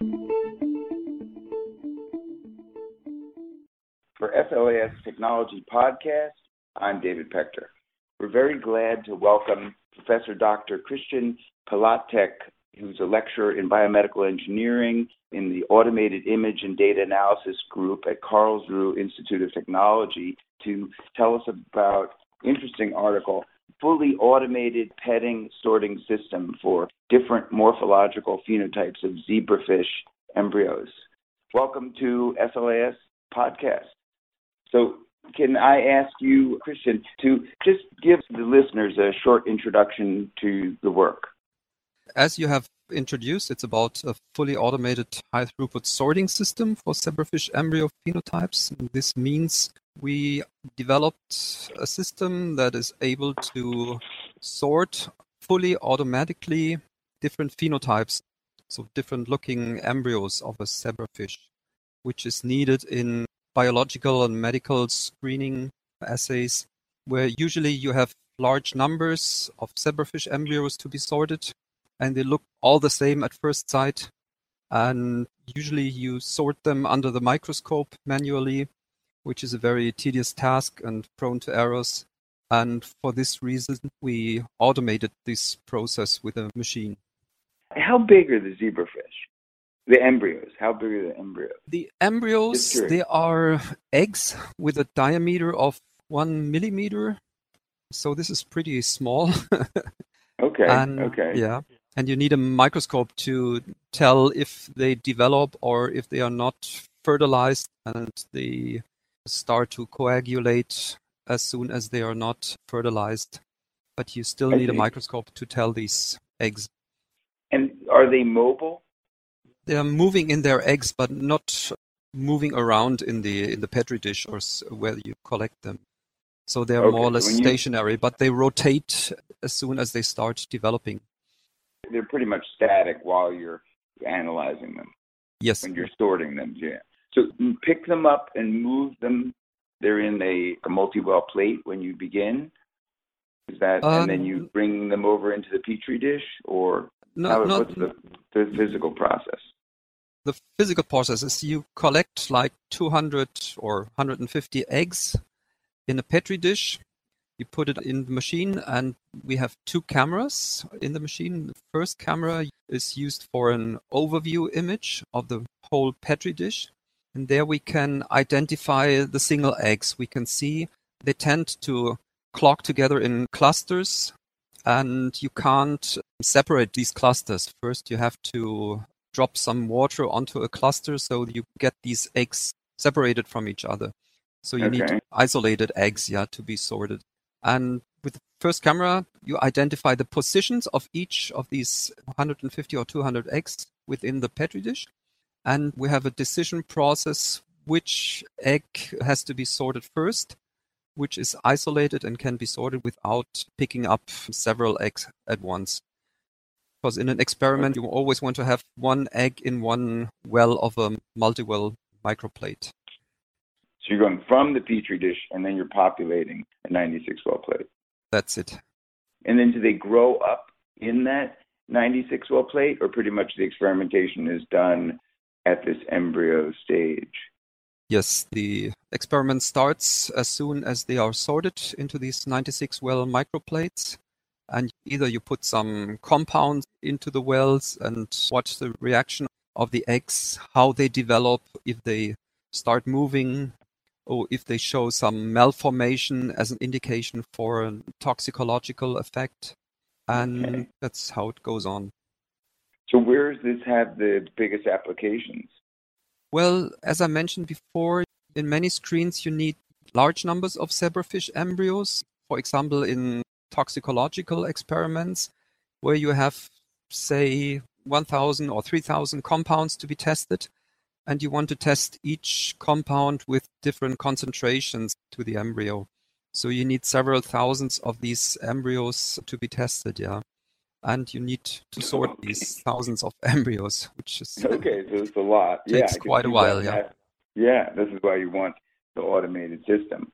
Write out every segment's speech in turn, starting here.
For SLAS Technology Podcast, I'm David Pechter. We're very glad to welcome Professor Dr. Christian Pylatiuk, who's a lecturer in biomedical engineering in the Automated Image and Data Analysis Group at Karlsruhe Institute of Technology, to tell us about interesting article fully automated pipetting sorting system for different morphological phenotypes of zebrafish embryos. Welcome to SLAS podcast. So, can I ask you, Christian, to just give the listeners a short introduction to the work? As you have introduced, it's about a fully automated high throughput sorting system for zebrafish embryo phenotypes. This means we developed a system that is able to sort fully automatically different phenotypes, so different looking embryos of a zebrafish, which is needed in biological and medical screening assays, where usually you have large numbers of zebrafish embryos to be sorted, and they look all the same at first sight. And usually you sort them under the microscope manually which is a very tedious task and prone to errors. And for this reason, we automated this process with a machine. How big are the zebrafish? The embryos. How big are the embryos? The embryos, they are eggs with a diameter of one millimeter. So this is pretty small. okay. And, okay. Yeah. And you need a microscope to tell if they develop or if they are not fertilized and the start to coagulate as soon as they are not fertilized. But you still need a microscope to tell these eggs. And are they mobile? They are moving in their eggs, but not moving around in the in the petri dish or where you collect them. So they are okay. more or less stationary, you... but they rotate as soon as they start developing. They're pretty much static while you're analyzing them. Yes. When you're sorting them, yeah. So pick them up and move them. They're in a, a multi-well plate when you begin. Is that, um, and then you um, bring them over into the petri dish, or no, how, not, what's the, the physical process? The physical process is you collect like 200 or 150 eggs in a petri dish. You put it in the machine, and we have two cameras in the machine. The first camera is used for an overview image of the whole petri dish. And there we can identify the single eggs. We can see they tend to clock together in clusters and you can't separate these clusters. First, you have to drop some water onto a cluster so you get these eggs separated from each other. So you okay. need isolated eggs, yeah, to be sorted. And with the first camera, you identify the positions of each of these 150 or 200 eggs within the petri dish and we have a decision process which egg has to be sorted first, which is isolated and can be sorted without picking up several eggs at once. Because in an experiment, you always want to have one egg in one well of a multi-well microplate. So you're going from the petri dish and then you're populating a 96 well plate. That's it. And then do they grow up in that 96 well plate, or pretty much the experimentation is done at this embryo stage? Yes, the experiment starts as soon as they are sorted into these 96 well microplates. And either you put some compounds into the wells and watch the reaction of the eggs, how they develop, if they start moving, or if they show some malformation as an indication for a toxicological effect. And okay. that's how it goes on. So where does this have the biggest applications? Well, as I mentioned before, in many screens you need large numbers of zebrafish embryos. For example, in toxicological experiments where you have, say, 1,000 or 3,000 compounds to be tested, and you want to test each compound with different concentrations to the embryo. So you need several thousands of these embryos to be tested, yeah and you need to sort these thousands of embryos, which is okay. So it's a lot. Takes yeah, quite a while. Yeah. Yeah, this is why you want the automated system.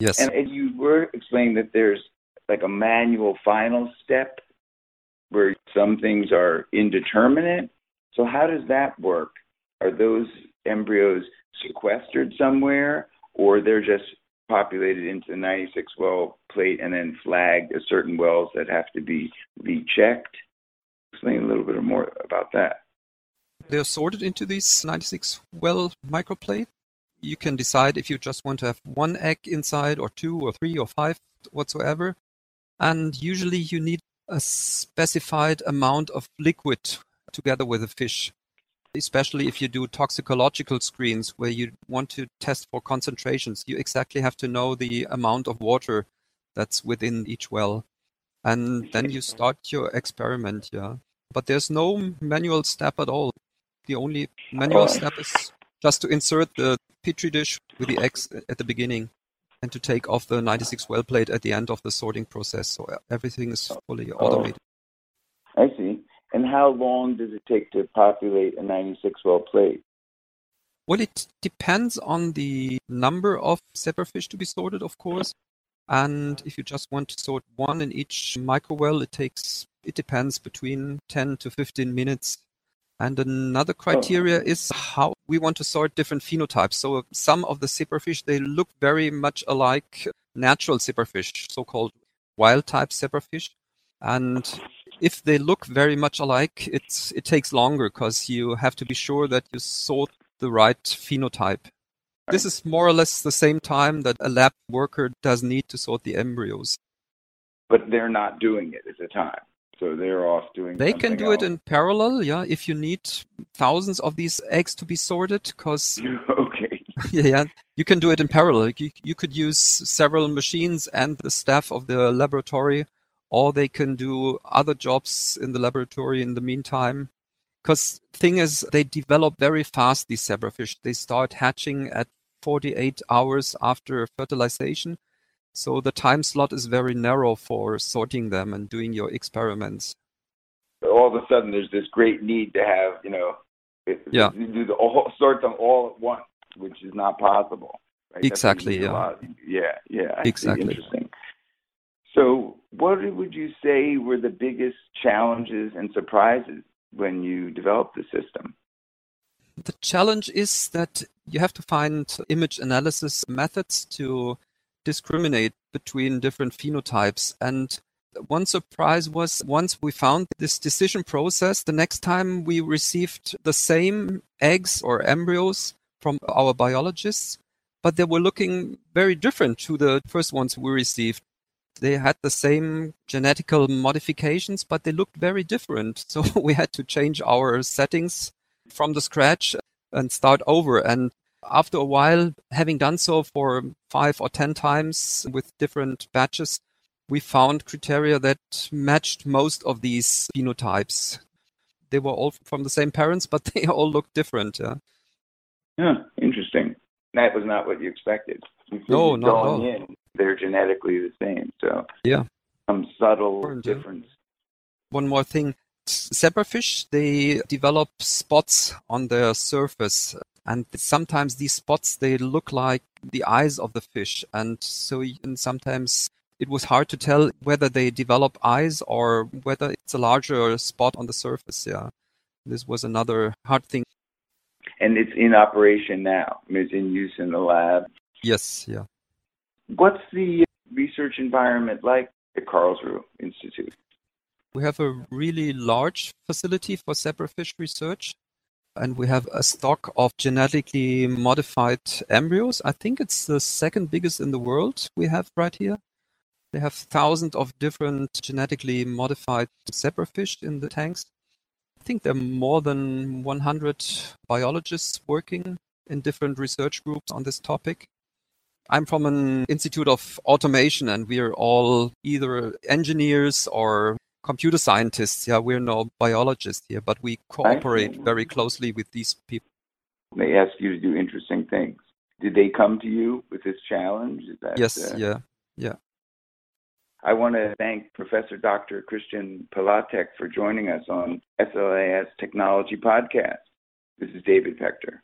Yes. And, and you were explaining that there's like a manual final step where some things are indeterminate So how does that work? Are those embryos sequestered somewhere, or they're just populated into the 96 well plate and then flagged as certain wells that have to be rechecked? Explain a little bit more about that. They're sorted into these 96 well microplate. You can decide if you just want to have one egg inside, or two, or three, or five, whatsoever. And usually you need a specified amount of liquid together with the fish especially if you do toxicological screens where you want to test for concentrations, you exactly have to know the amount of water that's within each well. And then you start your experiment, yeah. But there's no manual step at all. The only manual oh. step is just to insert the petri dish with the eggs at the beginning and to take off the 96 well plate at the end of the sorting process. So uh, everything is oh. fully automated. Oh, I see. And how long does it take to populate a 96 well plate? Well, it depends on the number of zebrafish to be sorted, of course. And if you just want to sort one in each micro well, it takes, it depends between 10 to 15 minutes. And another oh. criteria oh. is how we want to sort different phenotypes. So some of the zebrafish, they look very much alike natural zebrafish, so-called wild type zebrafish. And if they look very much alike, it's, it takes longer because you have to be sure that you sort the right phenotype. This is more or less the same time that a lab worker does need to sort the embryos. But they're not doing it at the time. So they're off doing They can do else. it in parallel, yeah, if you need thousands of these eggs to be sorted, because okay. yeah, you can do it in parallel. You, you could use several machines and the staff of the laboratory or they can do other jobs in the laboratory in the meantime. Because thing is, they develop very fast, these zebrafish. They start hatching at 48 hours after fertilization. So the time slot is very narrow for sorting them and doing your experiments. All of a sudden, there's this great need to have, you know, yeah. you do the all, sort them all at once, which is not possible. Right? Exactly. Yeah. Yeah. Yeah. I exactly. Interesting. So, what would you say were the biggest challenges and surprises when you developed the system? The challenge is that you have to find image analysis methods to discriminate between different phenotypes. And one surprise was once we found this decision process, the next time we received the same eggs or embryos from our biologists, but they were looking very different to the first ones we received they had the same genetical modifications, but they looked very different. So we had to change our settings from the scratch and start over. And after a while, having done so for five or 10 times with different batches, we found criteria that matched most of these phenotypes. They were all from the same parents, but they all looked different. Yeah. Yeah, interesting. That was not what you expected. You no, not going in, they're genetically the same. So yeah, some subtle difference. One more thing. Zebrafish, they develop spots on their surface and sometimes these spots they look like the eyes of the fish. And so and sometimes it was hard to tell whether they develop eyes or whether it's a larger spot on the surface. Yeah. This was another hard thing. And it's in operation now. It's in use in the lab. Yes yeah What's the research environment like at Karlsruhe Institute? We have a really large facility for zebrafish research, and we have a stock of genetically modified embryos. I think it's the second biggest in the world we have right here. They have thousands of different genetically modified zebrafish in the tanks. I think there are more than 100 biologists working in different research groups on this topic. I'm from an institute of automation and we're all either engineers or computer scientists. Yeah, we're no biologists here, but we cooperate very closely with these people. They ask you to do interesting things. Did they come to you with this challenge? That, yes, uh, yeah, yeah. I want to thank Professor Dr. Christian Pylatiuk for joining us on SLAS Technology Podcast. This is David Pechter.